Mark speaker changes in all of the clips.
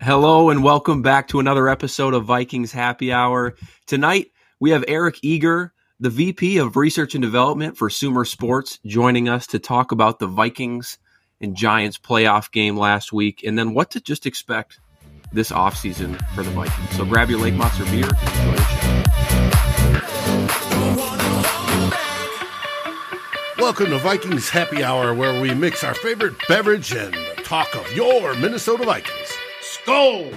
Speaker 1: Hello and welcome back to another episode of Vikings Happy Hour. Tonight we have Eric Eager, the VP of Research and Development for Sumer Sports, joining us to talk about the Vikings and Giants playoff game last week and then what to just expect this offseason for the Vikings. So grab your Lake Monster beer and enjoy the
Speaker 2: show. Welcome to Vikings Happy Hour, where we mix our favorite beverage and talk of your Minnesota Vikings. Skol!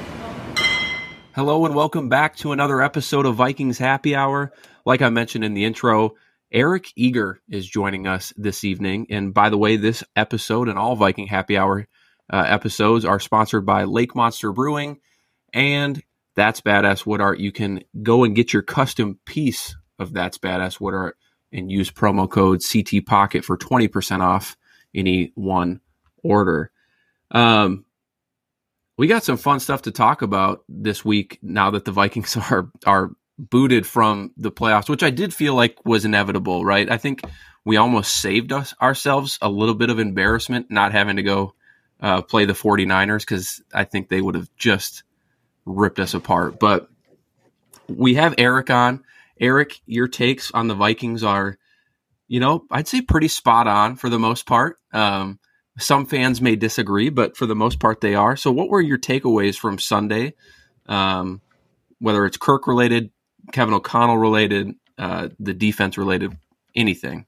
Speaker 1: Hello and welcome back to another episode of Vikings Happy Hour. Like I mentioned in the intro, Eric Eager is joining us this evening. And by the way, this episode and all Viking Happy Hour uh, episodes are sponsored by Lake Monster Brewing and That's Badass Wood Art. You can go and get your custom piece of That's Badass Wood Art and use promo code CT Pocket for 20% off any one order. Um, we got some fun stuff to talk about this week now that the Vikings are are booted from the playoffs, which I did feel like was inevitable, right? I think we almost saved us ourselves a little bit of embarrassment not having to go uh, play the 49ers because I think they would have just ripped us apart. But we have Eric on. Eric, your takes on the Vikings are, you know, I'd say pretty spot on for the most part. Um, some fans may disagree, but for the most part, they are. So, what were your takeaways from Sunday? Um, whether it's Kirk related, Kevin O'Connell related, uh, the defense related, anything.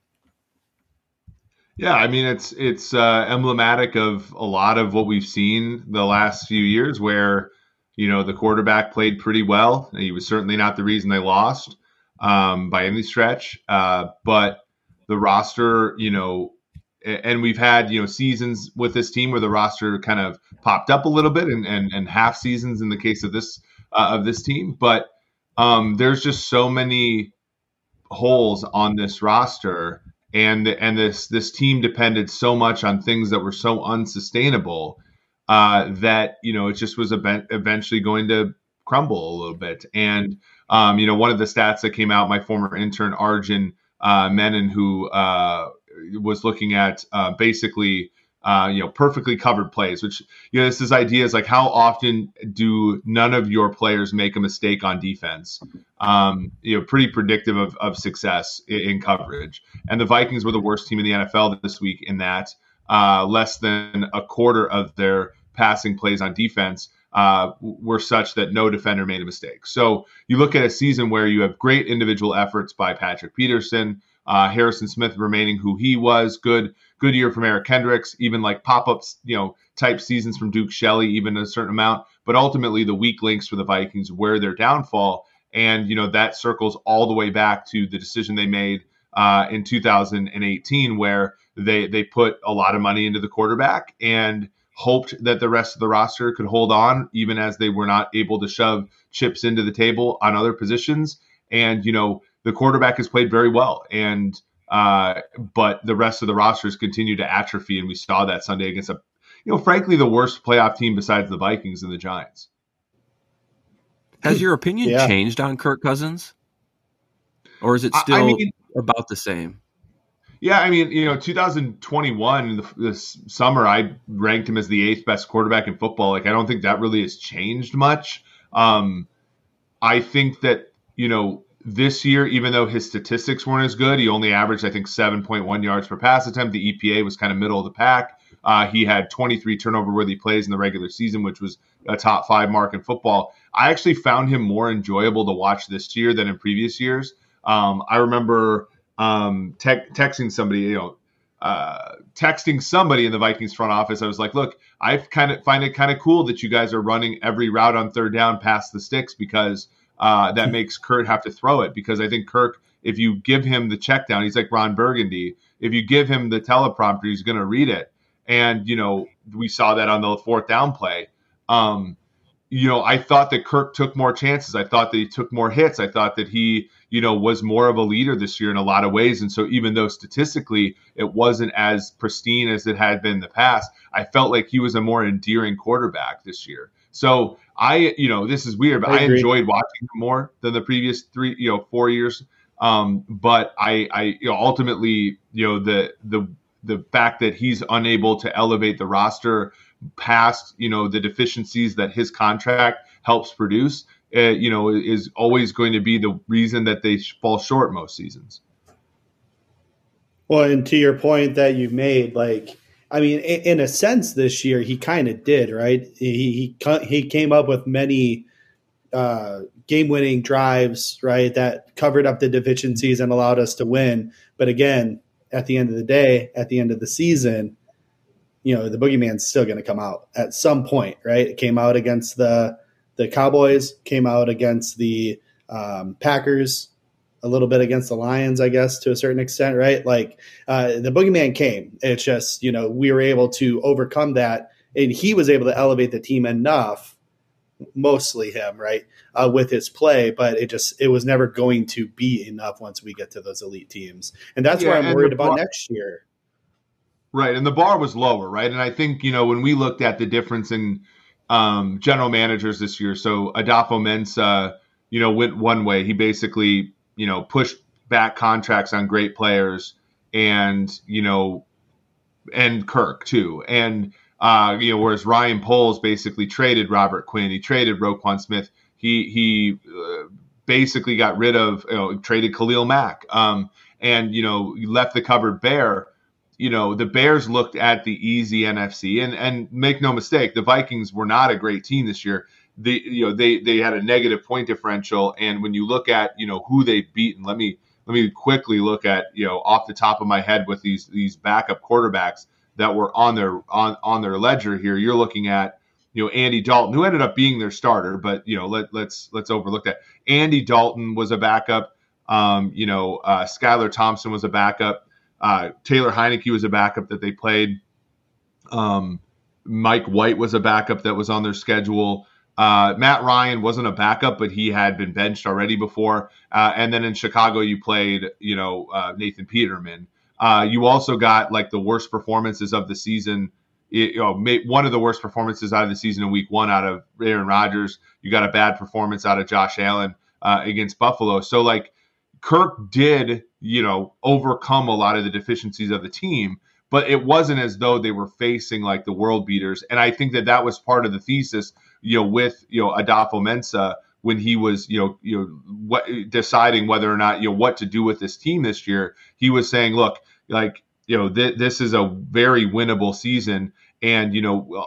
Speaker 3: Yeah, I mean it's it's uh, emblematic of a lot of what we've seen the last few years, where you know the quarterback played pretty well. He was certainly not the reason they lost um, by any stretch, uh, but the roster, you know, and we've had you know seasons with this team where the roster kind of popped up a little bit, and and, and half seasons in the case of this uh, of this team, but um, there's just so many holes on this roster and and this this team depended so much on things that were so unsustainable uh, that you know it just was eventually going to crumble a little bit. And um, you know, one of the stats that came out, my former intern Arjun uh, Menon, who uh, was looking at uh, basically uh, you know, perfectly covered plays, which, you know, this is idea is like how often do none of your players make a mistake on defense? Um, you know, pretty predictive of, of success in, in, coverage. And the Vikings were the worst team in the NFL this week in that uh, less than a quarter of their passing plays on defense uh, were such that no defender made a mistake. So you look at a season where you have great individual efforts by Patrick Peterson, uh, Harrison Smith remaining who he was, good good year from Eric Kendricks, even like pop ups, you know, type seasons from Duke Shelley, even a certain amount. But ultimately, the weak links for the Vikings were their downfall. And, you know, that circles all the way back to the decision they made uh, in 2018, where they, they put a lot of money into the quarterback and hoped that the rest of the roster could hold on, even as they were not able to shove chips into the table on other positions. And, you know, the quarterback has played very well. And, uh, but the rest of the rosters continue to atrophy, and we saw that Sunday against a, you know, frankly, the worst playoff team besides the Vikings and the Giants.
Speaker 1: Has your opinion yeah. changed on Kirk Cousins, or is it still I mean, about the same?
Speaker 3: Yeah, I mean, you know, 2021, this summer, I ranked him as the eighth best quarterback in football. Like, I don't think that really has changed much. Um, I think that you know this year, even though his statistics weren't as good, he only averaged, I think, 7.1 yards per pass attempt. The EPA was kind of middle of the pack. Uh, he had 23 turnover worthy plays in the regular season, which was a top five mark in football. I actually found him more enjoyable to watch this year than in previous years. Um, I remember um, te- texting somebody, you know, uh, texting somebody in the Vikings front office. I was like, look, I kind of find it kind of cool that you guys are running every route on third down past the sticks because – uh, that makes Kirk have to throw it because I think Kirk, if you give him the check down, he's like Ron Burgundy. If you give him the teleprompter, he's going to read it. And, you know, we saw that on the fourth down play. Um, you know, I thought that Kirk took more chances. I thought that he took more hits. I thought that he, you know, was more of a leader this year in a lot of ways. And so, even though statistically it wasn't as pristine as it had been in the past, I felt like he was a more endearing quarterback this year. So I, you know, this is weird, but I, I enjoyed watching him more than the previous three, you know, four years. Um, but I, I, you know, ultimately, you know, the the the fact that he's unable to elevate the roster past, you know, the deficiencies that his contract helps produce, uh, you know, is always going to be the reason that they fall short most seasons.
Speaker 4: Well, and to your point that you've made, like, I mean, in a sense, this year he kind of did, right? He he he came up with many uh, game-winning drives, right? That covered up the deficiencies and allowed us to win. But again, at the end of the day, at the end of the season, you know, the boogeyman's still going to come out at some point, right? It came out against the the Cowboys, came out against the um, Packers, a little bit against the Lions, I guess, to a certain extent, right? Like uh, the boogeyman came. It's just, you know, we were able to overcome that, and he was able to elevate the team enough, mostly him, right, uh, with his play. But it just, it was never going to be enough once we get to those elite teams, and that's yeah, where I'm worried about next year.
Speaker 3: Right, and the bar was lower, right? And I think you know when we looked at the difference in um, general managers this year, so Adofo-Mensah, you know, went one way. He basically you know, push back contracts on great players and, you know, and Kirk too. And, uh, you know, whereas Ryan Poles basically traded Robert Quinn, he traded Roquan Smith, he, he uh, basically got rid of, you know, traded Khalil Mack, um, and, you know, left the cupboard bare. You know, the Bears looked at the easy NFC and, and make no mistake, the Vikings were not a great team this year they you know they they had a negative point differential. And when you look at you know who they've beaten let me let me quickly look at you know off the top of my head with these these backup quarterbacks that were on their on on their ledger here you're looking at you know Andy Dalton who ended up being their starter but you know let let's let's overlook that. Andy Dalton was a backup. Um, you know uh, Skylar Thompson was a backup. Uh, Taylor Heinicke was a backup that they played. Um, Mike White was a backup that was on their schedule uh, Matt Ryan wasn't a backup, but he had been benched already before. Uh, and then in Chicago, you played, you know, uh, Nathan Peterman. Uh, you also got like the worst performances of the season. It, you know, one of the worst performances out of the season in Week One out of Aaron Rodgers. You got a bad performance out of Josh Allen uh, against Buffalo. So like Kirk did, you know, overcome a lot of the deficiencies of the team but it wasn't as though they were facing like the world beaters. And I think that that was part of the thesis you know, with you know Adofo-Mensah when he was you know you know what deciding whether or not you know what to do with this team this year. He was saying, look, like you know th- this is a very winnable season and you know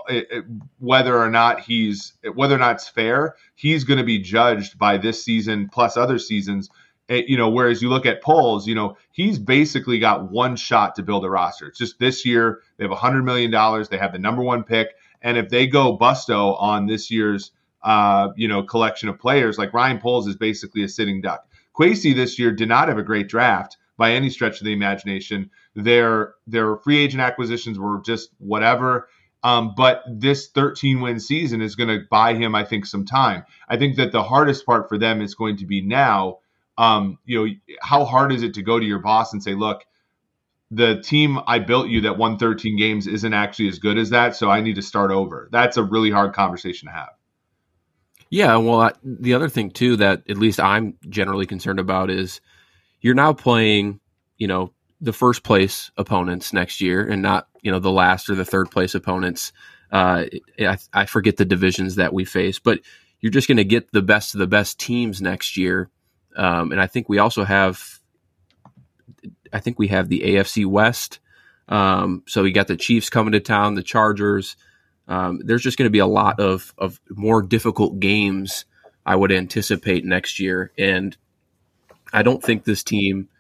Speaker 3: whether or not he's whether or not it's fair he's going to be judged by this season plus other seasons eh, you know whereas you look at Poles you know he's basically got one shot to build a roster it's just this year they have a hundred million dollars they have the number one pick and if they go busto on this year's uh, you know collection of players, like Ryan Poles is basically a sitting duck. Kwesi this year did not have a great draft by any stretch of the imagination. Their their free agent acquisitions were just whatever. Um, but this 13 win season is going to buy him, I think, some time. I think that the hardest part for them is going to be now. Um, you know, how hard is it to go to your boss and say, look, the team I built you that won 13 games isn't actually as good as that, so I need to start over. That's a really hard conversation to have.
Speaker 1: Yeah, well, I, the other thing too that at least I'm generally concerned about is you're now playing, you know, the first place opponents next year, and not you know the last or the third place opponents. Uh, I, I forget the divisions that we face, but you're just going to get the best of the best teams next year. Um, and I think we also have I think we have the AFC West. Um, so you got the Chiefs coming to town, the Chargers. Um, there's just going to be a lot of of more difficult games. I would anticipate next year, and I don't think this team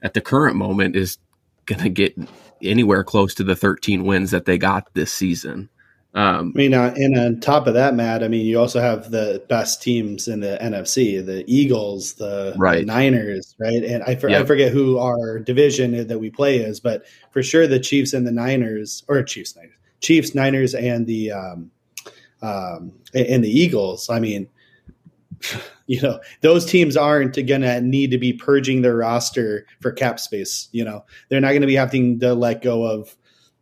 Speaker 1: at the current moment is going to get anywhere close to the 13 wins that they got this season.
Speaker 4: Um, I mean, uh, and on top of that, Matt, I mean, you also have the best teams in the NFC, the Eagles, the, right. Niners, right? And I, for, yep. I forget who our division that we play is, but for sure the Chiefs and the Niners, or Chiefs, Niners, Chiefs, Niners, and the um, um, and the Eagles. I mean, you know, those teams aren't going to need to be purging their roster for cap space. You know, they're not going to be having to let go of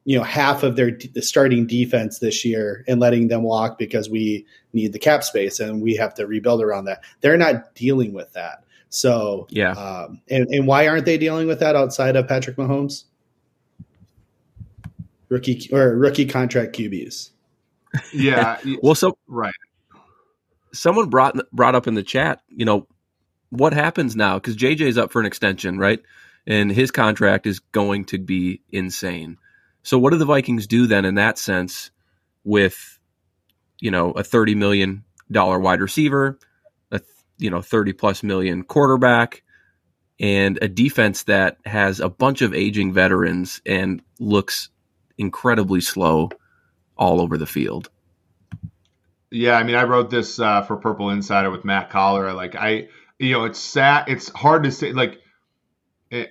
Speaker 4: you know half of their the starting defense this year and letting them walk because we need the cap space and we have to rebuild around that. They're not dealing with that. So
Speaker 1: yeah,
Speaker 4: um, and and why aren't they dealing with that outside of Patrick Mahomes? rookie or rookie contract QBs.
Speaker 3: Yeah.
Speaker 1: well, so
Speaker 3: right.
Speaker 1: Someone brought brought up in the chat, you know, what happens now because JJ's up for an extension, right? And his contract is going to be insane. So what do the Vikings do then in that sense with you know a thirty million dollar wide receiver, a you know thirty plus million quarterback, and a defense that has a bunch of aging veterans and looks incredibly slow all over the field.
Speaker 3: Yeah, I mean, I wrote this uh, for Purple Insider with Matt Coller. Like, I, you know, it's sad. It's hard to say. Like,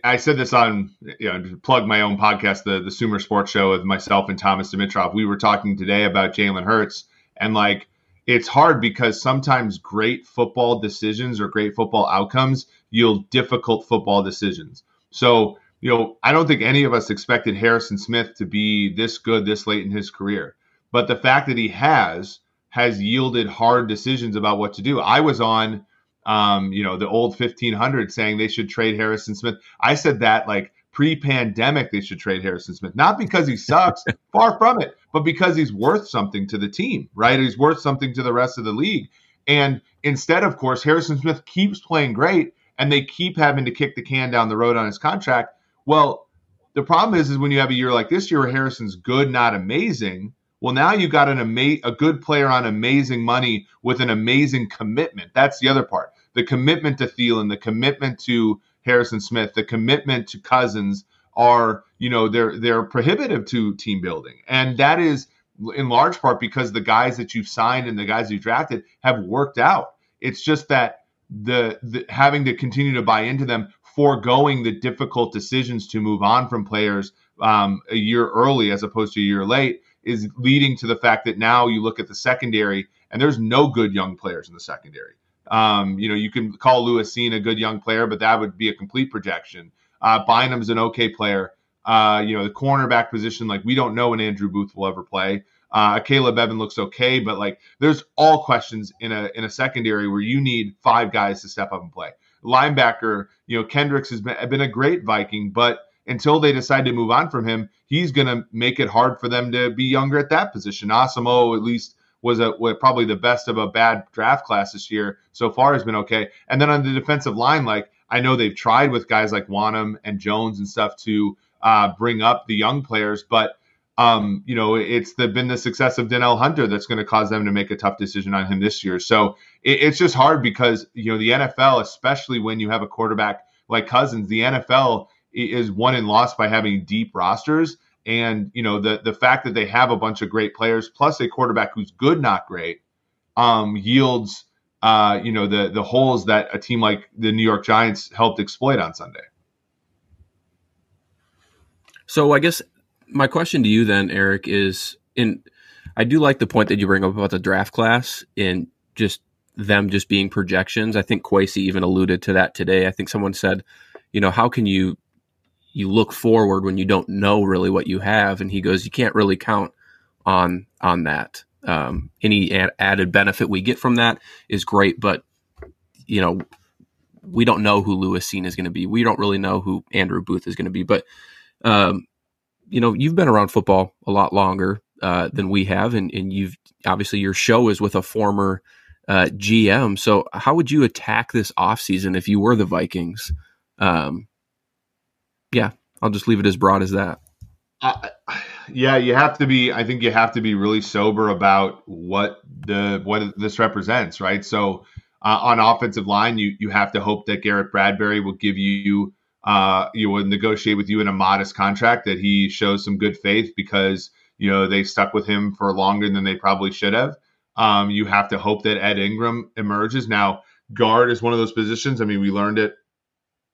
Speaker 3: I said this on, you know, plug my own podcast, the the Sumer Sports Show with myself and Thomas Dimitroff. We were talking today about Jalen Hurts, and like, it's hard because sometimes great football decisions or great football outcomes yield difficult football decisions. So, you know, I don't think any of us expected Harrison Smith to be this good this late in his career. But the fact that he has has yielded hard decisions about what to do. I was on um, you know, the old 1500 saying they should trade Harrison Smith. I said that like pre-pandemic they should trade Harrison Smith, not because he sucks, far from it, but because he's worth something to the team, right? He's worth something to the rest of the league. And instead, of course, Harrison Smith keeps playing great and they keep having to kick the can down the road on his contract. Well, the problem is, is when you have a year like this year where Harrison's good, not amazing. Well, now you got an ama- a good player on amazing money with an amazing commitment. That's the other part. The commitment to Thielen, the commitment to Harrison Smith, the commitment to Cousins are, you know, they're they're prohibitive to team building, and that is in large part because the guys that you've signed and the guys you drafted have worked out. It's just that the, the having to continue to buy into them, foregoing the difficult decisions to move on from players um, a year early as opposed to a year late, is leading to the fact that now you look at the secondary and there's no good young players in the secondary. Um, you know, you can call Lewis Cine a good young player, but that would be a complete projection. Uh, Bynum's an okay player. Uh, you know, the cornerback position, like we don't know when Andrew Booth will ever play. Uh, Caleb Evan looks okay, but like there's all questions in a in a secondary where you need five guys to step up and play. Linebacker, you know, Kendricks has been, been a great Viking, but until they decide to move on from him, he's going to make it hard for them to be younger at that position. Asamoah, at least, was a was probably the best of a bad draft class this year so far has been okay. And then on the defensive line, like I know they've tried with guys like Wonnum and Jones and stuff to uh, bring up the young players, but um, you know, it's the, been the success of Danielle Hunter that's going to cause them to make a tough decision on him this year. So it, it's just hard because you know the NFL, especially when you have a quarterback like Cousins, the NFL is won and lost by having deep rosters. And you know the the fact that they have a bunch of great players plus a quarterback who's good, not great, um, yields uh, you know the the holes that a team like the New York Giants helped exploit on Sunday.
Speaker 1: So I guess my question to you then, Eric, is in I do like the point that you bring up about the draft class and just them just being projections. I think Kwesi even alluded to that today. I think someone said, you know, how can you you look forward when you don't know really what you have? And he goes, you can't really count on on that. Um, any ad- added benefit we get from that is great, but you know, we don't know who Lewis Cine is going to be. We don't really know who Andrew Booth is going to be, but um, you know, you've been around football a lot longer uh, than we have, and, and you've obviously your show is with a former uh, GM. So, how would you attack this offseason if you were the Vikings? Um, yeah, I'll just leave it as broad as that.
Speaker 3: Uh, yeah, you have to be. I think you have to be really sober about what the what this represents, right? So, uh, on offensive line, you you have to hope that Garrett Bradbury will give you uh, you would negotiate with you in a modest contract that he shows some good faith because you know they stuck with him for longer than they probably should have. Um, you have to hope that Ed Ingram emerges. Now, guard is one of those positions. I mean, we learned it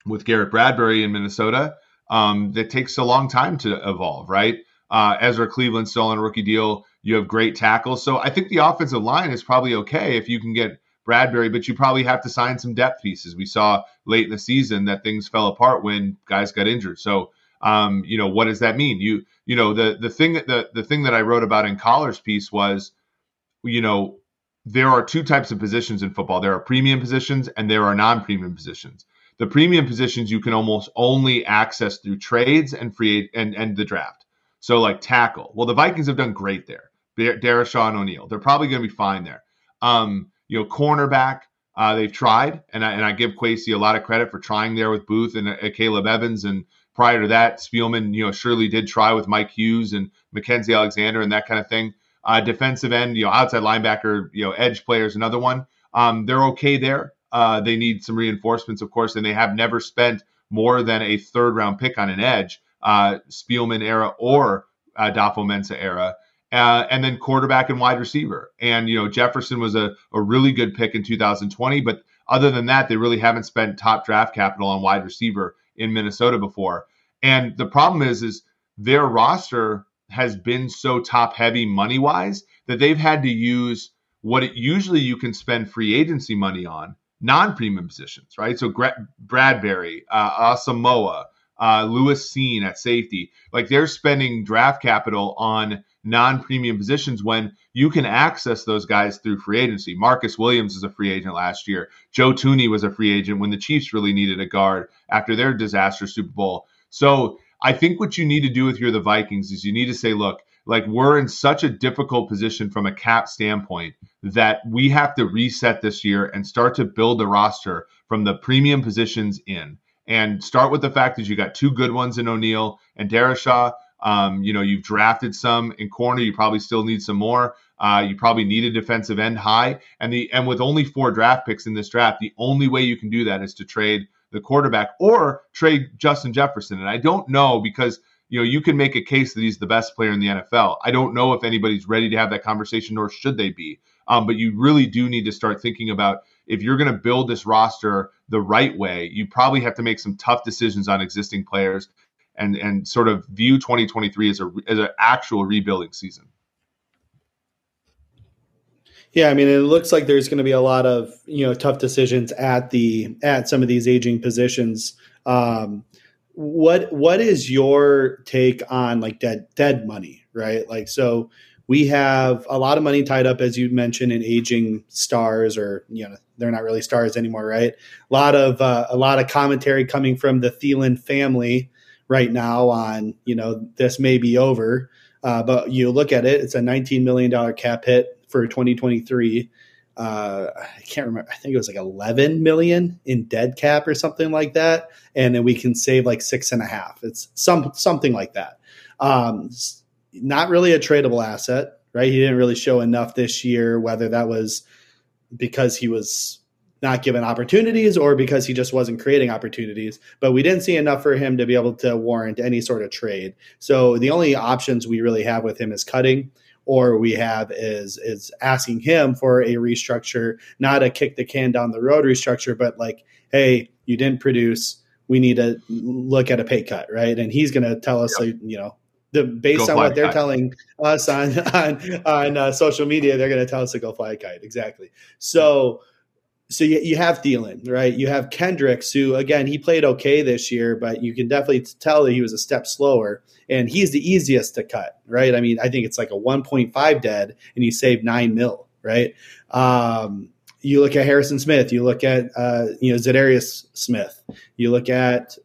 Speaker 3: with Garrett Bradbury in Minnesota. Um, that takes a long time to evolve, right? Uh, Ezra Cleveland still on a rookie deal. You have great tackles, so I think the offensive line is probably okay if you can get Bradbury, but you probably have to sign some depth pieces. We saw late in the season that things fell apart when guys got injured. So, um, you know, what does that mean? You, you know, the the thing that the the thing that I wrote about in Coller's piece was, you know, there are two types of positions in football. There are premium positions and there are non-premium positions. The premium positions you can almost only access through trades and free and and the draft. So like tackle. Well, the Vikings have done great there. Darrisaw and O'Neill. They're probably going to be fine there. Um, you know, cornerback. Uh, they've tried, and I, and I give Kwesi a lot of credit for trying there with Booth and uh, Caleb Evans. And prior to that, Spielman, you know, surely did try with Mike Hughes and Mackensie Alexander and that kind of thing. Uh, defensive end, you know, outside linebacker, you know, edge players, another one. Um, they're okay there. Uh, they need some reinforcements, of course, and they have never spent more than a third round pick on an edge, uh, Spielman era or uh, Dafo era. Uh, and then quarterback and wide receiver. And, you know, Jefferson was a, a really good pick in 2020. But other than that, they really haven't spent top draft capital on wide receiver in Minnesota before. And the problem is, is their roster has been so top heavy money wise that they've had to use what it usually you can spend free agency money on non-premium positions, right? So Bradbury, uh, Asamoah, uh, Lewis Cine at safety, like they're spending draft capital on non-premium positions when you can access those guys through free agency. Marcus Williams is a free agent last year. Joe Thuney was a free agent when the Chiefs really needed a guard after their disaster Super Bowl. So I think what you need to do if you're the Vikings is you need to say, look, like we're in such a difficult position from a cap standpoint that we have to reset this year and start to build the roster from the premium positions in and start with the fact that you got two good ones in O'Neill and Darrisaw. Um, you know, you've drafted some in corner. You probably still need some more. Uh, you probably need a defensive end high, and the and with only four draft picks in this draft, the only way you can do that is to trade the quarterback or trade Justin Jefferson. And I don't know because you know, you can make a case that he's the best player in the NFL. I don't know if anybody's ready to have that conversation, nor should they be. Um, but you really do need to start thinking about if you're going to build this roster the right way, you probably have to make some tough decisions on existing players and and sort of view 2023 as a as an actual rebuilding season.
Speaker 4: Yeah, I mean, it looks like there's going to be a lot of you know tough decisions at the at some of these aging positions. Um, what what is your take on like dead dead money right? Like so we have a lot of money tied up as you mentioned in aging stars or you know they're not really stars anymore right? A lot of uh, a lot of commentary coming from the Thielen family right now on you know this may be over. Uh, but you look at it it's a 19 million dollar cap hit for 2023 uh, I can't remember. I think it was like 11 million in dead cap or something like that, and then we can save like six and a half. It's some something like that. Um, not really a tradable asset, right? He didn't really show enough this year. Whether that was because he was not given opportunities or because he just wasn't creating opportunities. But we didn't see enough for him to be able to warrant any sort of trade. So the only options we really have with him is cutting or we have is is asking him for a restructure, not a kick the can down the road restructure, but like, hey, you didn't produce. We need to look at a pay cut, right? And he's going to tell us, yep. like, you know, the based go on what they're kite. telling us on on on uh, social media, they're going to tell us to go fly a kite. Exactly. So so you, you have Thielen, right? You have Kendricks, who again he played okay this year, but you can definitely tell that he was a step slower, and he's the easiest to cut, right? I mean, I think it's like a 1.5 dead, and you save nine mil, right? Um, you look at Harrison Smith, you look at uh, you know Za'Darius Smith, you look at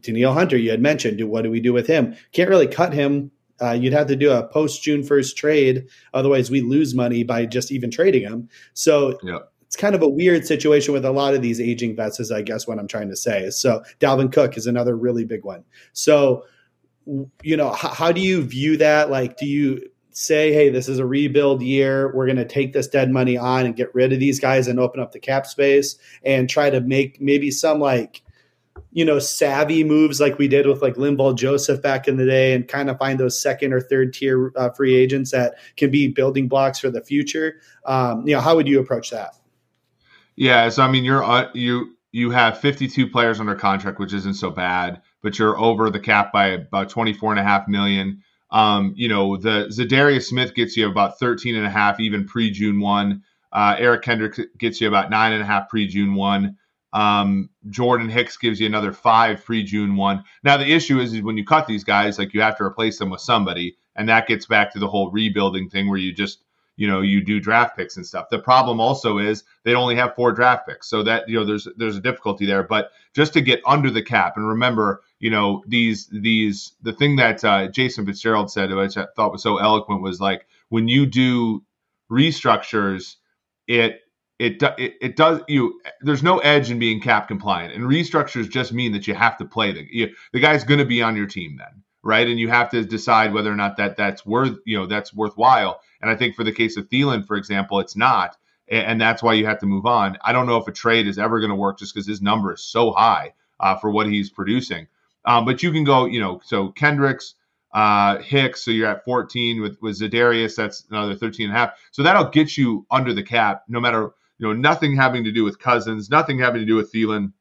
Speaker 4: Daniel Hunter. You had mentioned, do what do we do with him? Can't really cut him. Uh, you'd have to do a post June first trade, otherwise we lose money by just even trading him. So. Yeah it's kind of a weird situation with a lot of these aging vets, is I guess what I'm trying to say. So Dalvin Cook is another really big one. So, you know, how, do you view that? Like, do you say, hey, this is a rebuild year. We're going to take this dead money on and get rid of these guys and open up the cap space and try to make maybe some like, you know, savvy moves like we did with like Linval Joseph back in the day and kind of find those second or third tier uh, free agents that can be building blocks for the future. Um, you know, how would you approach that?
Speaker 3: Yeah, so I mean, you're uh, you you have 52 players under contract, which isn't so bad, but you're over the cap by about 24 and a half million. Um, you know, the Za'Darius Smith gets you about 13 and a half, even pre June one. Uh, Eric Kendrick gets you about nine and a half pre June one. Um, Jordan Hicks gives you another five pre June one. Now the issue is, is when you cut these guys, like you have to replace them with somebody, and that gets back to the whole rebuilding thing where you just you know you do draft picks and stuff. The problem also is they only have four draft picks, so that you know there's there's a difficulty there. But just to get under the cap, and remember you know these these the thing that uh, Jason Fitzgerald said, which I thought was so eloquent, was like when you do restructures, it it, it it does you there's no edge in being cap compliant and restructures just mean that you have to play the you, the guy's going to be on your team then right? And you have to decide whether or not that that's worth you know that's worthwhile. And i think for the case of Thielen for example it's not. And that's why you have to move on. I don't know if a trade is ever going to work just because his number is so high uh, for what he's producing. Um, but you can go you know so kendricks uh, Hicks, so you're at 14 with with Za'Darius, that's another 13 and a half. So that'll get you under the cap, no matter you know, nothing having to do with Cousins, nothing having to do with Thielen,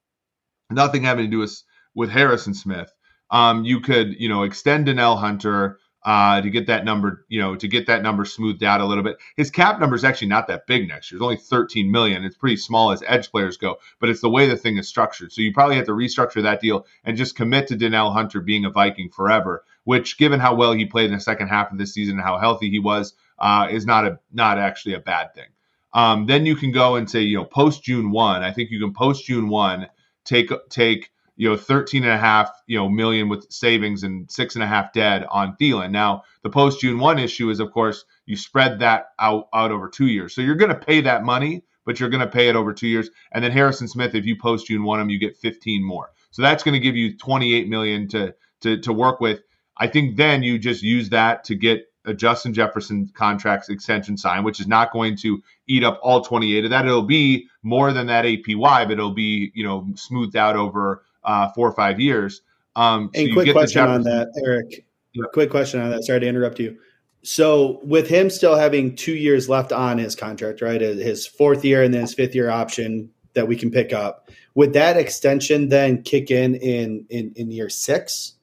Speaker 3: nothing having to do with with Harrison Smith. Um, you could, you know, extend Danielle Hunter uh, to get that number, you know, to get that number smoothed out a little bit. His cap number is actually not that big next year. It's only 13 million. It's pretty small as edge players go, but it's the way the thing is structured. So you probably have to restructure that deal and just commit to Danielle Hunter being a Viking forever. Which, given how well he played in the second half of this season and how healthy he was, uh, is not a not actually a bad thing. Um, then you can go and say, you know, post June one. I think you can post June one take take you know 13 and a half you know million with savings and six and a half dead on Thielen. Now the post June one issue is of course you spread that out out over two years, so you're going to pay that money, but you're going to pay it over two years. And then Harrison Smith, if you post June one him, you get 15 more. So that's going to give you 28 million to to to work with. I think then you just use that to get a Justin Jefferson contracts extension signed, which is not going to eat up all 28 of that. It'll be more than that APY, but it'll be you know smoothed out over uh, four or five years.
Speaker 4: Um, so and quick question on that, Eric. Yeah. Quick question on that. Sorry to interrupt you. So with him still having two years left on his contract, right? His fourth year and then his fifth year option that we can pick up. Would that extension then kick in in in, in year six?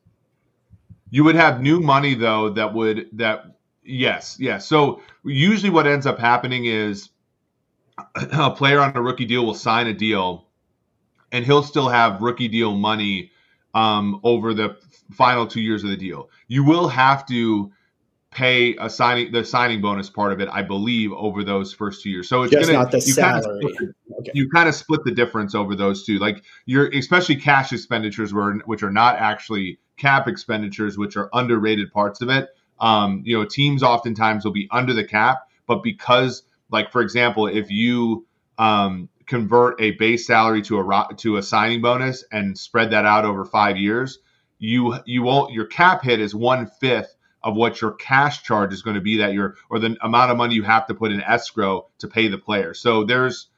Speaker 3: You would have new money though that would that yes yes. So usually what ends up happening is a player on a rookie deal will sign a deal, and he'll still have rookie deal money um, over the final two years of the deal. You will have to pay a signing the signing bonus part of it, I believe, over those first two years. So it's
Speaker 4: Just
Speaker 3: gonna
Speaker 4: not the
Speaker 3: you
Speaker 4: salary.
Speaker 3: Kind of okay. You kind of split the difference over those two. Like you're especially cash expenditures were which are not actually cap expenditures, which are underrated parts of it. Um, you know, teams oftentimes will be under the cap, but because, like for example, if you um, convert a base salary to a to a signing bonus and spread that out over five years, you you won't your cap hit is one fifth of what your cash charge is going to be that year, or the amount of money you have to put in escrow to pay the player. So there's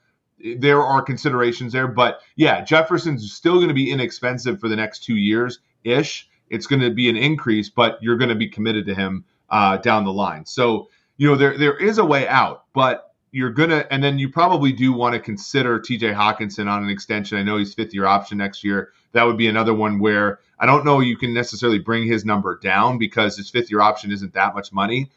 Speaker 3: there are considerations there, but yeah, Jefferson's still going to be inexpensive for the next two years ish. It's going to be an increase, but you're going to be committed to him uh, down the line. So you know there there is a way out, but you're gonna and then you probably do want to consider TJ Hockenson on an extension. I know he's fifth year option next year. That would be another one where I don't know you can necessarily bring his number down because his fifth year option isn't that much money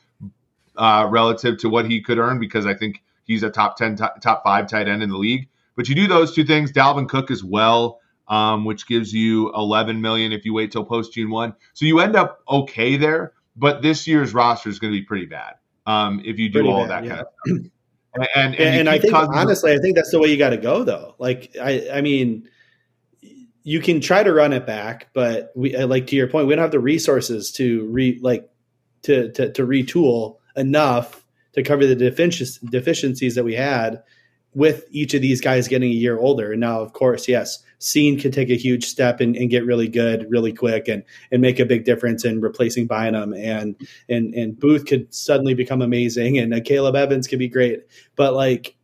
Speaker 3: uh, relative to what he could earn because I think he's a top 10 top 5 tight end in the league. But you do those two things, Dalvin Cook as well um, which gives you 11 million if you wait till post June one. So you end up okay there, but this year's roster is going to be pretty bad um, if you do pretty all bad, that yeah. kind of stuff.
Speaker 4: And, and, and, and I think honestly, I think that's the way you got to go though. Like I, I mean, you can try to run it back, but we uh, like to your point, we don't have the resources to re like to to, to retool enough to cover the deficiencies that we had with each of these guys getting a year older. And now, of course, yes, Cine could take a huge step and, and, get really good really quick and and make a big difference in replacing Bynum and and and Booth could suddenly become amazing and uh, Caleb Evans could be great. But like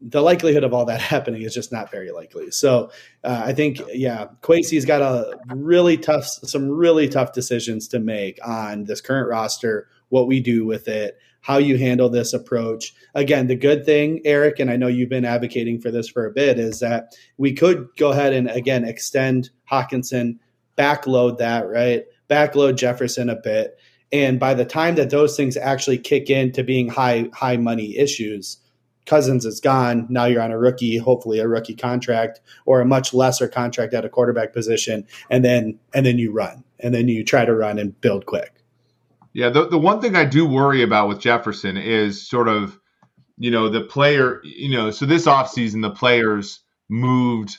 Speaker 4: the likelihood of all that happening is just not very likely. So uh, I think, yeah, Kwesi's got a really tough, some really tough decisions to make on this current roster, what we do with it, how you handle this approach. Again, the good thing, Eric, and I know you've been advocating for this for a bit, is that we could go ahead and again extend Hockenson, backload that, right? Backload Jefferson a bit. And by the time that those things actually kick into being high, high money issues, Cousins is gone. Now you're on a rookie, hopefully a rookie contract or a much lesser contract at a quarterback position, and then and then you run, and then you try to run and build quick.
Speaker 3: Yeah, the, the one thing I do worry about with Jefferson is sort of, you know, the player, you know, so this offseason, the players moved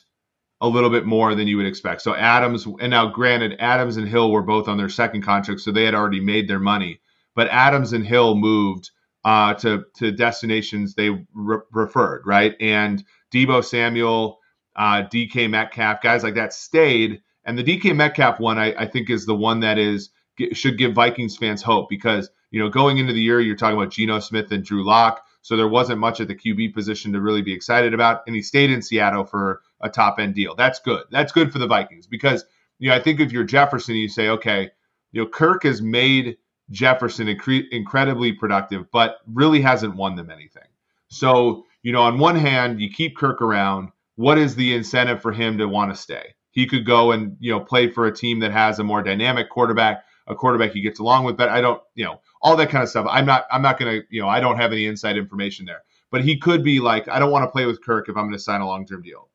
Speaker 3: a little bit more than you would expect. So Adams, and now granted, Adams and Hill were both on their second contract, so they had already made their money. But Adams and Hill moved uh, to to destinations they re- preferred, right? And Deebo Samuel, uh, DK Metcalf, guys like that stayed. And the DK Metcalf one, I, I think, is the one that is should give Vikings fans hope because you know going into the year, you're talking about Geno Smith and Drew Lock, so there wasn't much at the QB position to really be excited about, and he stayed in Seattle for a top end deal. That's good. That's good for the Vikings because you know I think if you're Jefferson, you say, okay, you know Kirk has made Jefferson incre- incredibly productive, but really hasn't won them anything. So you know, on one hand, you keep Kirk around. What is the incentive for him to want to stay? He could go and you know play for a team that has a more dynamic quarterback, a quarterback he gets along with. But I don't, you know, all that kind of stuff. I'm not, I'm not gonna, you know, I don't have any inside information there. But he could be like, I don't want to play with Kirk if I'm going to sign a long term deal.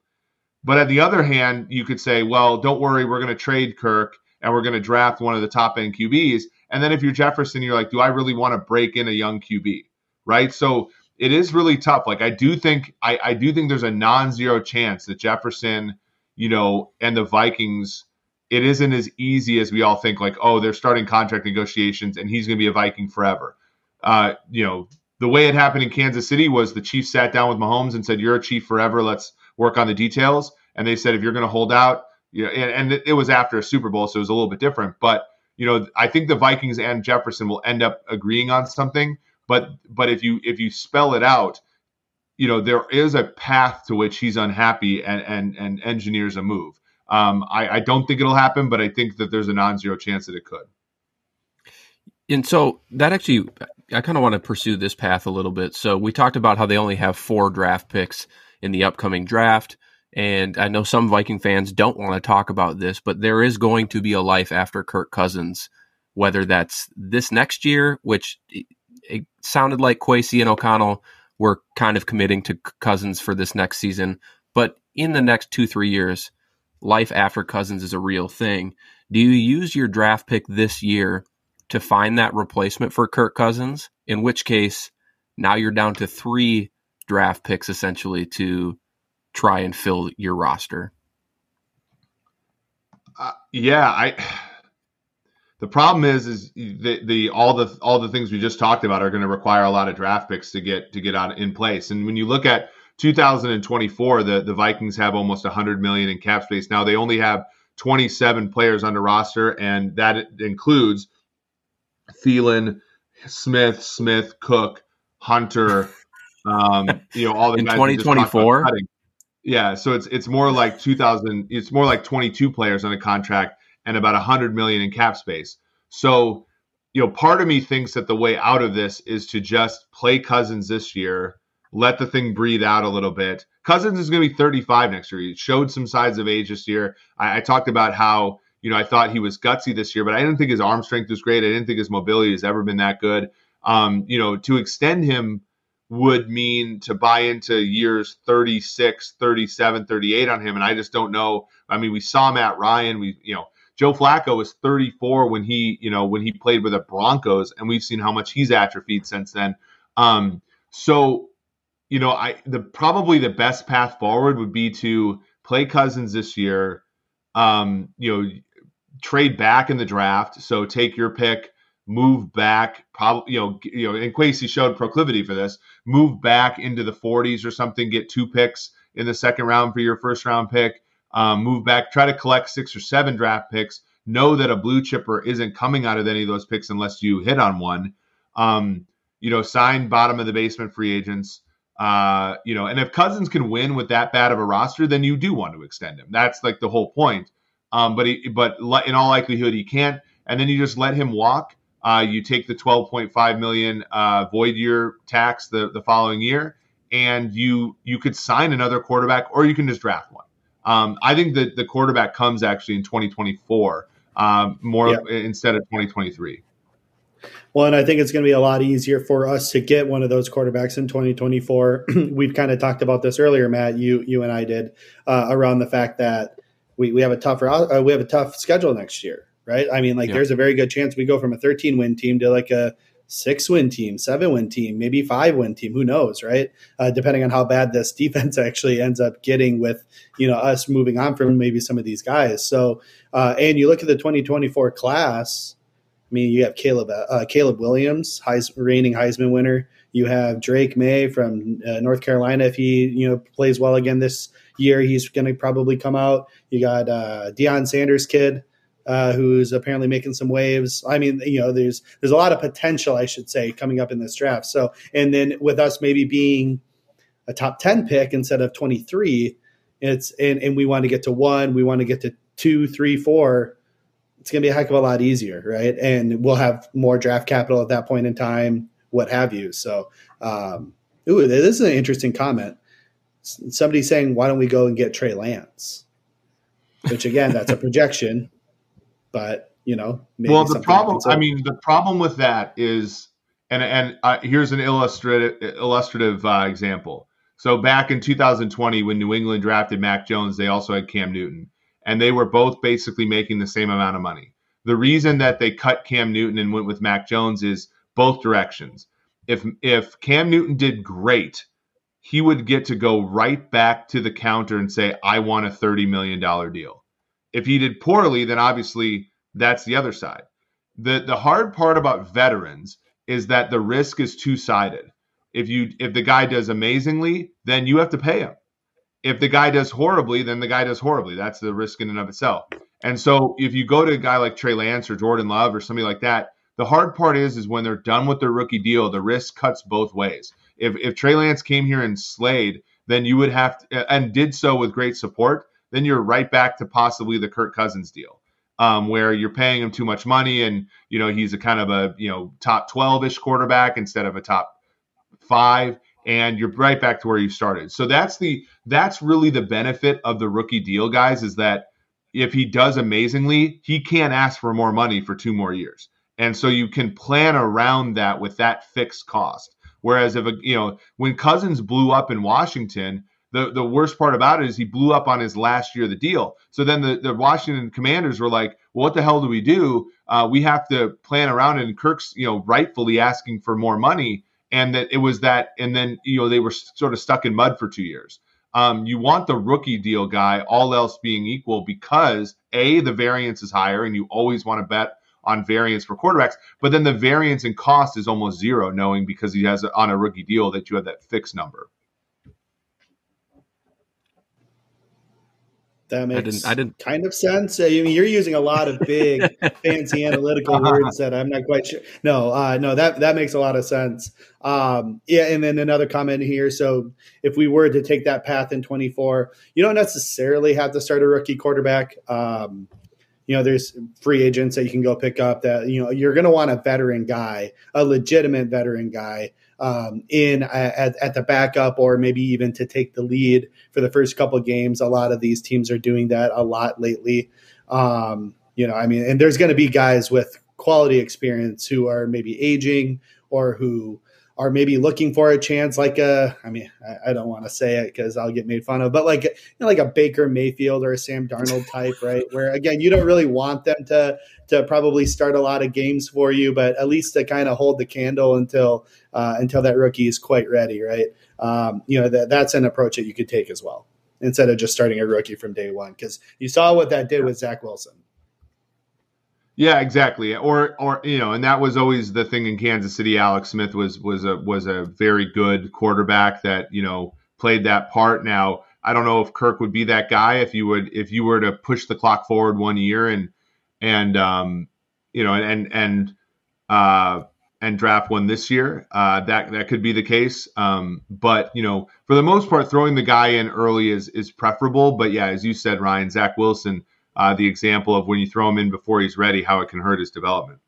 Speaker 3: But at the other hand, you could say, well, don't worry, we're going to trade Kirk and we're going to draft one of the top end QBs. And then if you're Jefferson, you're like, do I really want to break in a young QB? Right. So it is really tough. Like I do think I, I do think there's a non-zero chance that Jefferson, you know, and the Vikings, it isn't as easy as we all think. Like, oh, they're starting contract negotiations and he's going to be a Viking forever. Uh, you know, the way it happened in Kansas City was the Chiefs sat down with Mahomes and said, "You're a Chief forever. Let's work on the details." And they said, if you're going to hold out, you know, and, and it was after a Super Bowl, so it was a little bit different. But you know, I think the Vikings and Jefferson will end up agreeing on something. But but if you if you spell it out, you know, there is a path to which he's unhappy and and and engineers a move. Um, I, I don't think it'll happen, but I think that there's a non-zero chance that it could.
Speaker 1: And so that actually, I kind of want to pursue this path a little bit. So we talked about how they only have four draft picks in the upcoming draft. And I know some Viking fans don't want to talk about this, but there is going to be a life after Kirk Cousins, whether that's this next year, which it sounded like Kwesi and O'Connell were kind of committing to Cousins for this next season. But in the next two, three years, life after Cousins is a real thing. Do you use your draft pick this year to find that replacement for Kirk Cousins? In which case, now you're down to three draft picks essentially to try and fill your roster?
Speaker 3: Uh, yeah, I. The problem is, is the, the all the all the things we just talked about are going to require a lot of draft picks to get to get out in place. And when you look at 2024, the the Vikings have almost 100 million in cap space. Now they only have 27 players under roster, and that includes Thielen, Smith, Smith, Cook, Hunter. Um, you know all the
Speaker 1: in 2024
Speaker 3: yeah, so it's it's more like 2000 it's more like 22 players on a contract and about 100 million in cap space. So, you know, part of me thinks that the way out of this is to just play Cousins this year, let the thing breathe out a little bit. Cousins is going to be 35 next year. He showed some signs of age this year. I, I talked about how you know I thought he was gutsy this year, but I didn't think his arm strength was great. I didn't think his mobility has ever been that good. Um, you know, to extend him would mean to buy into years 36, 37, 38 on him. And I just don't know. I mean, we saw Matt Ryan. We, you know, Joe Flacco was 34 when he, you know, when he played with the Broncos, and we've seen how much he's atrophied since then. Um, so, you know, I the probably the best path forward would be to play Cousins this year. Um, you know, trade back in the draft. So take your pick move back, probably you know, you know, and Kwesi showed proclivity for this. Move back into the 40s or something, get two picks in the second round for your first round pick. Um, move back, try to collect six or seven draft picks. Know that a blue chipper isn't coming out of any of those picks unless you hit on one. Um, you know, sign bottom of the basement free agents. Uh, you know, and if Cousins can win with that bad of a roster, then you do want to extend him. That's like the whole point. Um, but he, but in all likelihood, he can't. And then you just let him walk uh, you take the 12.5 million uh, void year tax the, the following year, and you you could sign another quarterback, or you can just draft one. Um, I think that the quarterback comes actually in 2024 um, more yeah. instead of 2023.
Speaker 4: Well, and I think it's going to be a lot easier for us to get one of those quarterbacks in 2024. We've kind of talked about this earlier, Matt. You you and I did uh, around the fact that we, we have a tougher uh, we have a tough schedule next year right? I mean, like yeah. there's a very good chance we go from a 13 win team to like a six win team, seven win team, maybe five win team. Who knows, right? Uh, depending on how bad this defense actually ends up getting with you know us moving on from maybe some of these guys. So, uh, and you look at the 2024 class. I mean, you have Caleb uh, Caleb Williams, reigning Heisman winner. You have Drake Maye from uh, North Carolina. If he you know plays well again this year, he's going to probably come out. You got uh, Deion Sanders kid uh, who's apparently making some waves. I mean, you know, there's there's a lot of potential, I should say, coming up in this draft. So, and then with us maybe being a top ten pick instead of twenty three, it's and and we want to get to one, we want to get to two, three, four. It's going to be a heck of a lot easier, right? And we'll have more draft capital at that point in time, what have you. So, um, ooh, this is an interesting comment. Somebody saying, "Why don't we go and get Trey Lance?" Which again, that's a projection but you know,
Speaker 3: well, the problem. I mean, the problem with that is, and and uh, here's an illustrative illustrative uh, example. So back in 2020, when New England drafted Mac Jones, they also had Cam Newton, and they were both basically making the same amount of money. The reason that they cut Cam Newton and went with Mac Jones is both directions. If if Cam Newton did great, he would get to go right back to the counter and say, "I want a thirty million dollar deal." If he did poorly, then obviously that's the other side. The the hard part about veterans is that the risk is two sided. If you if the guy does amazingly, then you have to pay him. If the guy does horribly, then the guy does horribly. That's the risk in and of itself. And so if you go to a guy like Trey Lance or Jordan Love or somebody like that, the hard part is is when they're done with their rookie deal, the risk cuts both ways. If if Trey Lance came here and slayed, then you would have to, and did so with great support, then you're right back to possibly the Kirk Cousins deal, um, where you're paying him too much money, and you know he's a kind of a you know top 12ish quarterback instead of a top five, and you're right back to where you started. So that's the that's really the benefit of the rookie deal, guys, is that if he does amazingly, he can't ask for more money for two more years, and so you can plan around that with that fixed cost. Whereas if a, you know when Cousins blew up in Washington the the worst part about it is he blew up on his last year of the deal. So then the, the Washington Commanders were like, well, what the hell do we do? Uh, we have to plan around. And Kirk's, you know, rightfully asking for more money. And that it was that, and then you know they were sort of stuck in mud for two years. Um, you want the rookie deal guy, all else being equal, because a the variance is higher, and you always want to bet on variance for quarterbacks. But then the variance in cost is almost zero, knowing because he has a, on a rookie deal that you have that fixed number.
Speaker 4: That makes I didn't, I didn't kind of sense. I mean, you're using a lot of big, fancy analytical words that I'm not quite sure. No, uh, no, that that makes a lot of sense. Um, yeah, and then another comment here. So, if we were to take that path in 24, you don't necessarily have to start a rookie quarterback. Um, you know, there's free agents that you can go pick up. That you know, you're going to want a veteran guy, a legitimate veteran guy um, in at, at, the backup or maybe even to take the lead for the first couple games. A lot of these teams are doing that a lot lately. Um, you know, I mean, and there's going to be guys with quality experience who are maybe aging or who are maybe looking for a chance like a i mean i, I don't want to say it because i'll get made fun of but like you know, like a baker mayfield or a sam darnold type right? Where again you don't really want them to to probably start a lot of games for you but at least to kind of hold the candle until uh, until that rookie is quite ready right? Um, you know that that's an approach that you could take as well instead of just starting a rookie from day one because you saw what that did with zach wilson
Speaker 3: yeah, exactly. Or or you know, and that was always the thing in Kansas City. Alex Smith was was a was a very good quarterback that you know played that part. Now I don't know if Kirk would be that guy if you would if you were to push the clock forward one year and and um you know and and uh and draft one this year. Uh, that that could be the case. Um, but you know, for the most part, throwing the guy in early is is preferable. But yeah, as you said, Ryan, Zach Wilson uh, the example of when you throw him in before he's ready, how it can hurt his development.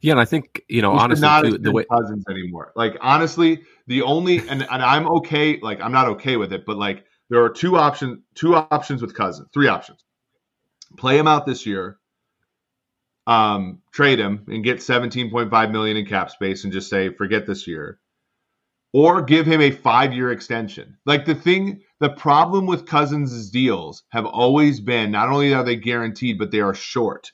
Speaker 1: Yeah, and I think you know, honestly,
Speaker 3: not too, the way Cousins anymore. Like honestly, the only and, and I'm okay. Like I'm not okay with it, but like there are two options. Two options with Cousins. Three options. Play him out this year. Um, trade him and get 17.5 million in cap space and just say forget this year or give him a five year extension. Like the thing, the problem with Cousins' deals have always been not only are they guaranteed, but they are short.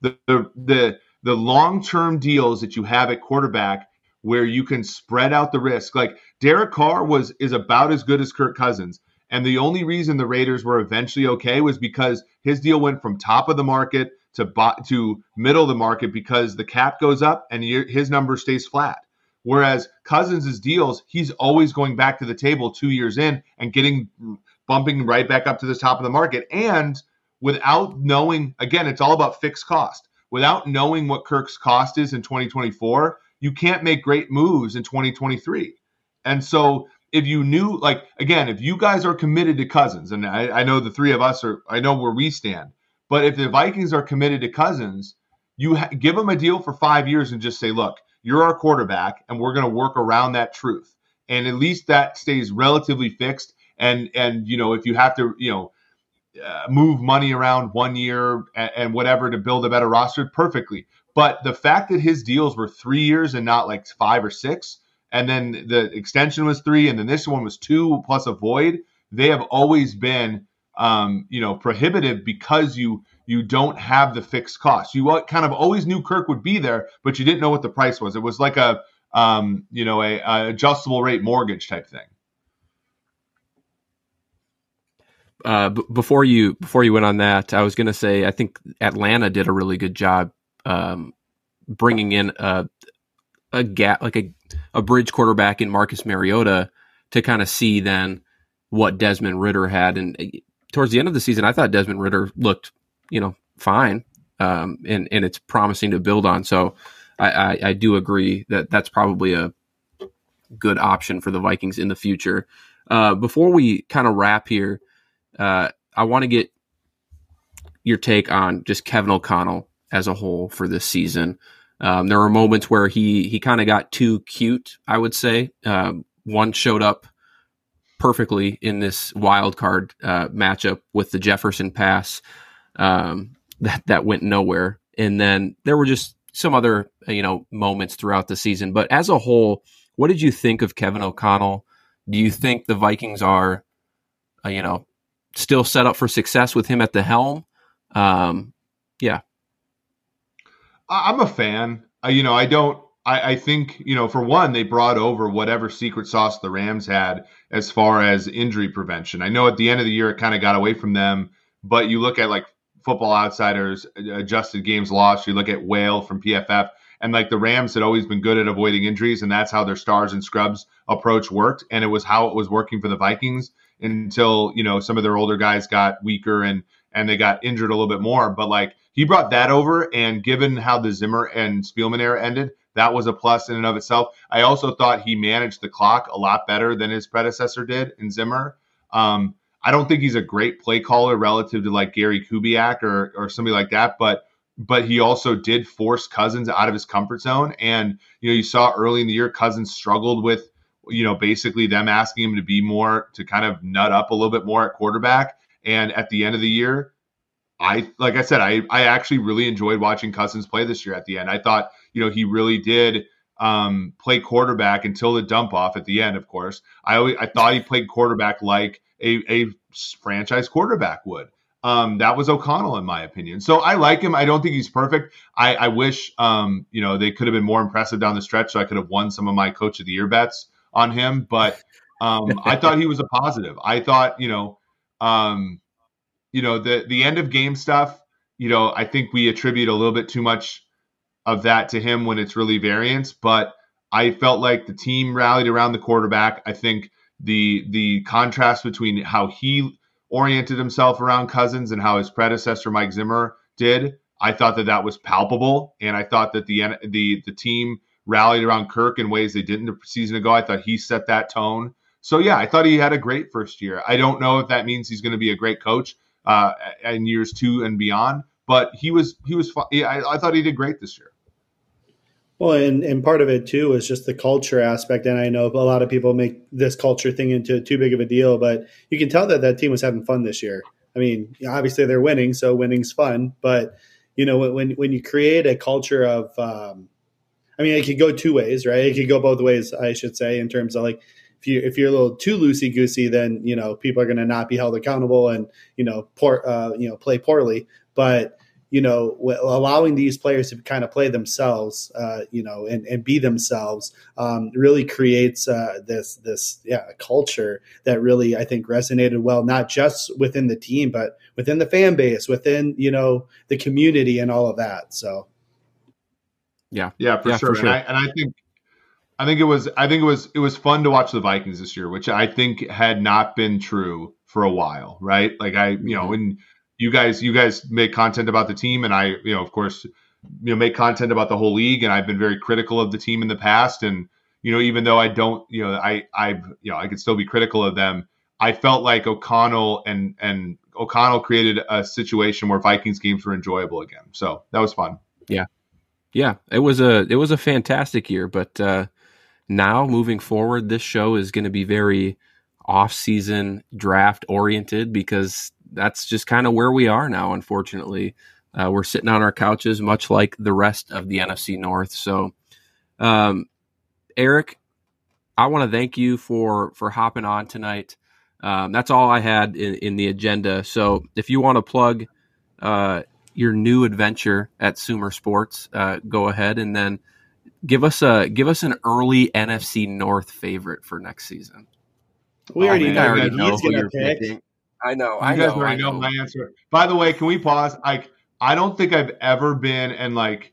Speaker 3: The, the, the the long term deals that you have at quarterback where you can spread out the risk. Like Derek Carr was is about as good as Kirk Cousins. And the only reason the Raiders were eventually okay was because his deal went from top of the market to bo- to middle of the market because the cap goes up and his number stays flat. Whereas Cousins' deals, he's always going back to the table two years in and getting bumping right back up to the top of the market. And without knowing, again, it's all about fixed cost. Without knowing what Kirk's cost is in 2024, you can't make great moves in 2023. And so if you knew, like, again, if you guys are committed to Cousins, and I, I know the three of us are, I know where we stand, but if the Vikings are committed to Cousins, you ha- give them a deal for five years and just say, look, you're our quarterback, and we're going to work around that truth. And at least that stays relatively fixed. And and you know, if you have to, you know, uh, move money around one year and, and, whatever to build a better roster, perfectly. But the fact that his deals were three years and not like five or six, and then the extension was three, and then this one was two plus a void, they have always been, um, you know, prohibitive because you you don't have the fixed cost. You kind of always knew Kirk would be there, but you didn't know what the price was. It was like a, um, you know, a, a adjustable rate mortgage type thing.
Speaker 1: Uh, b- before you before you went on that, I was going to say I think Atlanta did a really good job um, bringing in a a gap like a a bridge quarterback in Marcus Mariota to kind of see then what Desmond Ridder had, and towards the end of the season, I thought Desmond Ridder looked you know fine, um, and and it's promising to build on. So I, I, I do agree that that's probably a good option for the Vikings in the future. Uh, before we kind of wrap here, uh, I want to get your take on just Kevin O'Connell as a whole for this season. Um, there were moments where he he kind of got too cute. I would say um, one showed up perfectly in this wild card uh, matchup with the Jefferson pass um, that that went nowhere. And then there were just some other you know moments throughout the season. But as a whole, what did you think of Kevin O'Connell? Do you think the Vikings are, uh, you know, still set up for success with him at the helm? Um, yeah,
Speaker 3: I'm a fan. Uh, you know, I don't. I, I, think you know, for one, they brought over whatever secret sauce the Rams had as far as injury prevention. I know at the end of the year it kind of got away from them, but you look at like Football Outsiders uh, adjusted games lost. You look at Whale from PFF, and like the Rams had always been good at avoiding injuries, and that's how their stars and scrubs approach worked, and it was how it was working for the Vikings until you know some of their older guys got weaker and and they got injured a little bit more. But like he brought that over, and given how the Zimmer and Spielman era ended, that was a plus in and of itself. I also thought he managed the clock a lot better than his predecessor did in Zimmer. Um, I don't think he's a great play caller relative to like Gary Kubiak or or somebody like that, but but he also did force Cousins out of his comfort zone. And you know, you saw early in the year Cousins struggled with you know basically them asking him to be more to kind of nut up a little bit more at quarterback. And at the end of the year, I like I said, I I actually really enjoyed watching Cousins play this year. At the end, I thought you know he really did um, play quarterback until the dump off at the end. Of course, I always, I thought he played quarterback like a, a franchise quarterback would. Um, that was O'Connell, in my opinion. So I like him. I don't think he's perfect. I, I wish, um, you know, they could have been more impressive down the stretch, so I could have won some of my coach of the year bets on him. But um, I thought he was a positive. I thought, you know, um, you know, the the end of game stuff. You know, I think we attribute a little bit too much of that to him when it's really variance. But I felt like the team rallied around the quarterback. I think the the contrast between how he oriented himself around Cousins and how his predecessor Mike Zimmer did, I thought that that was palpable, and I thought that the the the team rallied around Kirk in ways they didn't the season ago. I thought he set that tone. So yeah, I thought he had a great first year. I don't know if that means he's going to be a great coach uh, in years two and beyond, but he was he was. I, I thought he did great this year.
Speaker 4: Well, and, and part of it too is just the culture aspect. And I know a lot of people make this culture thing into too big of a deal, but you can tell that that team was having fun this year. I mean, obviously they're winning, so winning's fun. But you know, when when you create a culture of, um, I mean, it could go two ways, right? It could go both ways, I should say, in terms of like if you if you're a little too loosey goosey, then you know people are going to not be held accountable and you know poor, uh, you know play poorly. But you know, w- allowing these players to kind of play themselves, uh, you know, and, and be themselves, um, really creates uh, this this yeah culture that really I think resonated well, not just within the team, but within the fan base, within you know the community, and all of that. So,
Speaker 1: yeah,
Speaker 3: yeah, for, yeah, sure. for sure. And I, and I think I think it was I think it was it was fun to watch the Vikings this year, which I think had not been true for a while, right? Like I, you know, mm-hmm. You guys you guys make content about the team and I, you know, of course, you know, make content about the whole league and I've been very critical of the team in the past and you know, even though I don't, you know, I I you know, I could still be critical of them. I felt like O'Connell and and O'Connell created a situation where Vikings games were enjoyable again. So that was fun.
Speaker 1: Yeah. Yeah, it was a it was a fantastic year, but uh now moving forward, this show is going to be very off-season draft oriented because that's just kind of where we are now. Unfortunately, uh, we're sitting on our couches, much like the rest of the NFC North. So, um, Eric, I want to thank you for for hopping on tonight. Um, that's all I had in, in, the agenda. So, if you want to plug uh, your new adventure at Sumer Sports, uh, go ahead and then give us a give us an early NFC North favorite for next season.
Speaker 4: We already, oh, know, already know who you're picking.
Speaker 1: I know.
Speaker 3: You
Speaker 1: I
Speaker 3: guys
Speaker 1: know,
Speaker 3: already
Speaker 1: I know.
Speaker 3: know my answer. By the way, can we pause? Like, I don't think I've ever been and like,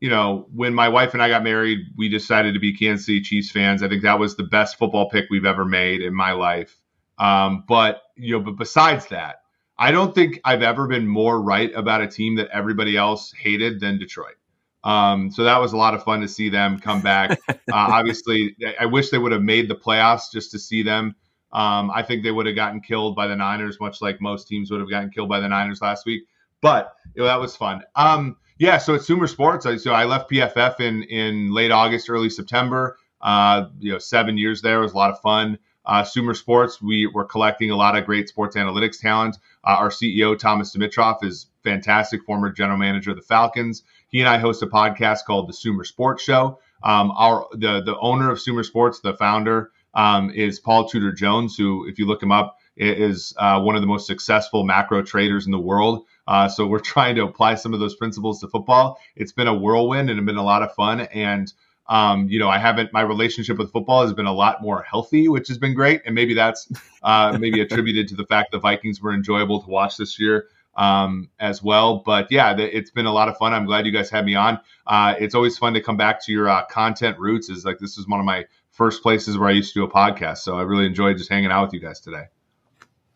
Speaker 3: you know, when my wife and I got married, we decided to be Kansas City Chiefs fans. I think that was the best football pick we've ever made in my life. Um, but you know, but besides that, I don't think I've ever been more right about a team that everybody else hated than Detroit. Um, so that was a lot of fun to see them come back. uh, obviously, I wish they would have made the playoffs just to see them. Um, I think they would have gotten killed by the Niners, much like most teams would have gotten killed by the Niners last week. But you know, that was fun. Um, yeah, so at Sumer Sports, I, so I left PFF in in late August, early September. Uh, you know, seven years there was a lot of fun. Uh, Sumer Sports, we were collecting a lot of great sports analytics talent. Uh, our CEO Thomas Dimitroff is fantastic, former general manager of the Falcons. He and I host a podcast called the Sumer Sports Show. Um, our the the owner of Sumer Sports, the founder, um, is Paul Tudor Jones, who, if you look him up, is uh, one of the most successful macro traders in the world. Uh, so we're trying to apply some of those principles to football. It's been a whirlwind and it's been a lot of fun. And um, you know, I haven't. My relationship with football has been a lot more healthy, which has been great. And maybe that's uh, maybe attributed to the fact the Vikings were enjoyable to watch this year um, as well. But yeah, it's been a lot of fun. I'm glad you guys had me on. Uh, it's always fun to come back to your uh, content roots. Is like this is one of my first places where I used to do a podcast, so I really enjoyed just hanging out with you guys today.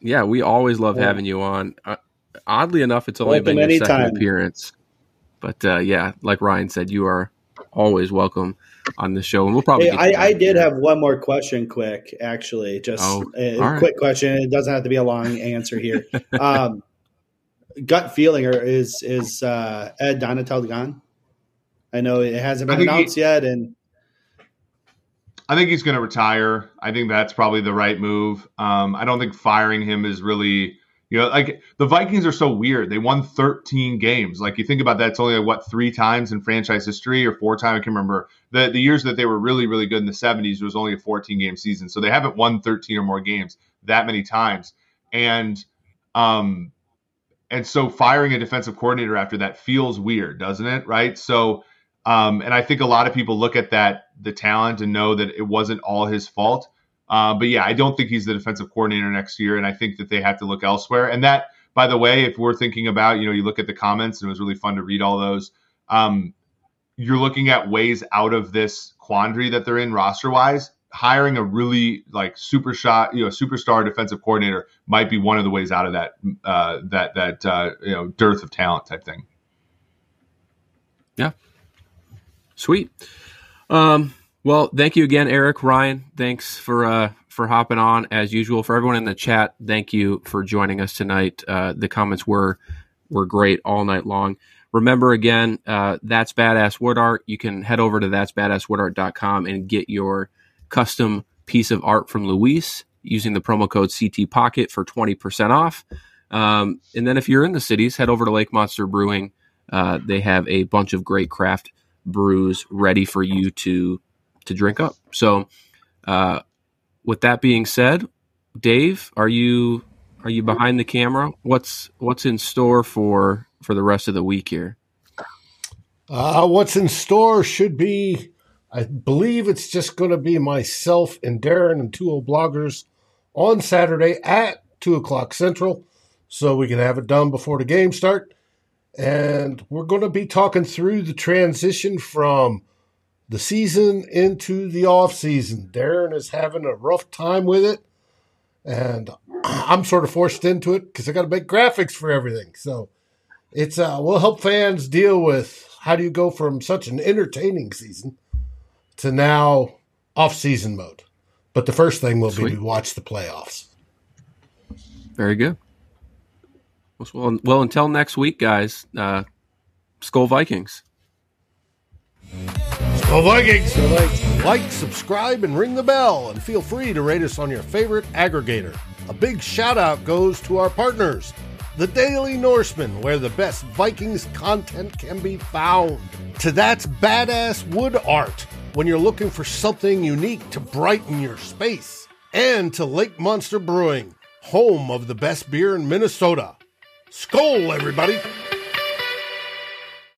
Speaker 1: Yeah, we always love yeah. having you on. Uh, oddly enough, it's only welcome been your second appearance, but uh, yeah, like Ryan said, you are always welcome on the show, and we'll probably.
Speaker 4: Hey, I, I did have one more question, quick. Actually, just oh, a right. quick question. It doesn't have to be a long answer here. um, gut feeling or is is uh, Ed Donatell gone? I know it hasn't been announced he, yet, and
Speaker 3: I think he's going to retire. I think that's probably the right move. Um, I don't think firing him is really, you know, like the Vikings are so weird. They won 13 games. Like you think about that, it's only like, what three times in franchise history or four times. I can remember the the years that they were really really good in the 70s. It was only a 14 game season, so they haven't won 13 or more games that many times. And um, and so firing a defensive coordinator after that feels weird, doesn't it? Right. So, um, and I think a lot of people look at that, the talent, and know that it wasn't all his fault. Uh, but yeah, I don't think he's the defensive coordinator next year. And I think that they have to look elsewhere. And that, by the way, if we're thinking about, you know, you look at the comments and it was really fun to read all those. Um, you're looking at ways out of this quandary that they're in roster wise hiring a really like super shot, you know, superstar defensive coordinator might be one of the ways out of that uh, that that uh, you know dearth of talent type thing.
Speaker 1: Yeah, sweet. Um, well, thank you again, Eric Ryan. Thanks for uh, for hopping on as usual. For everyone in the chat, thank you for joining us tonight. Uh, the comments were were great all night long. Remember again, uh, that's badass wood art. You can head over to that's badasswoodart.com and get your custom piece of art from Luis using the promo code CT Pocket for 20% off. Um, and then if you're in the cities, head over to Lake Monster Brewing. Uh, they have a bunch of great craft brews ready for you to to drink up. So, uh, with that being said, Dave, are you are you behind the camera? What's what's in store for for the rest of the week here?
Speaker 2: Uh, what's in store should be, I believe it's just going to be myself and Darren and two old bloggers on Saturday at two o'clock Central, so we can have it done before the game start. And we're going to be talking through the transition from the season into the off season. Darren is having a rough time with it, and I'm sort of forced into it because I got to make graphics for everything. So it's uh, we'll help fans deal with how do you go from such an entertaining season to now off season mode. But the first thing will Sweet. be to watch the playoffs.
Speaker 1: Very good. Well, well, until next week, guys. Uh, Skol Vikings.
Speaker 2: Skol Vikings. Like, subscribe, and ring the bell, and feel free to rate us on your favorite aggregator. A big shout out goes to our partners, the Daily Norseman, where the best Vikings content can be found. To that's badass wood art when you're looking for something unique to brighten your space. And to Lake Monster Brewing, home of the best beer in Minnesota. Skol, everybody!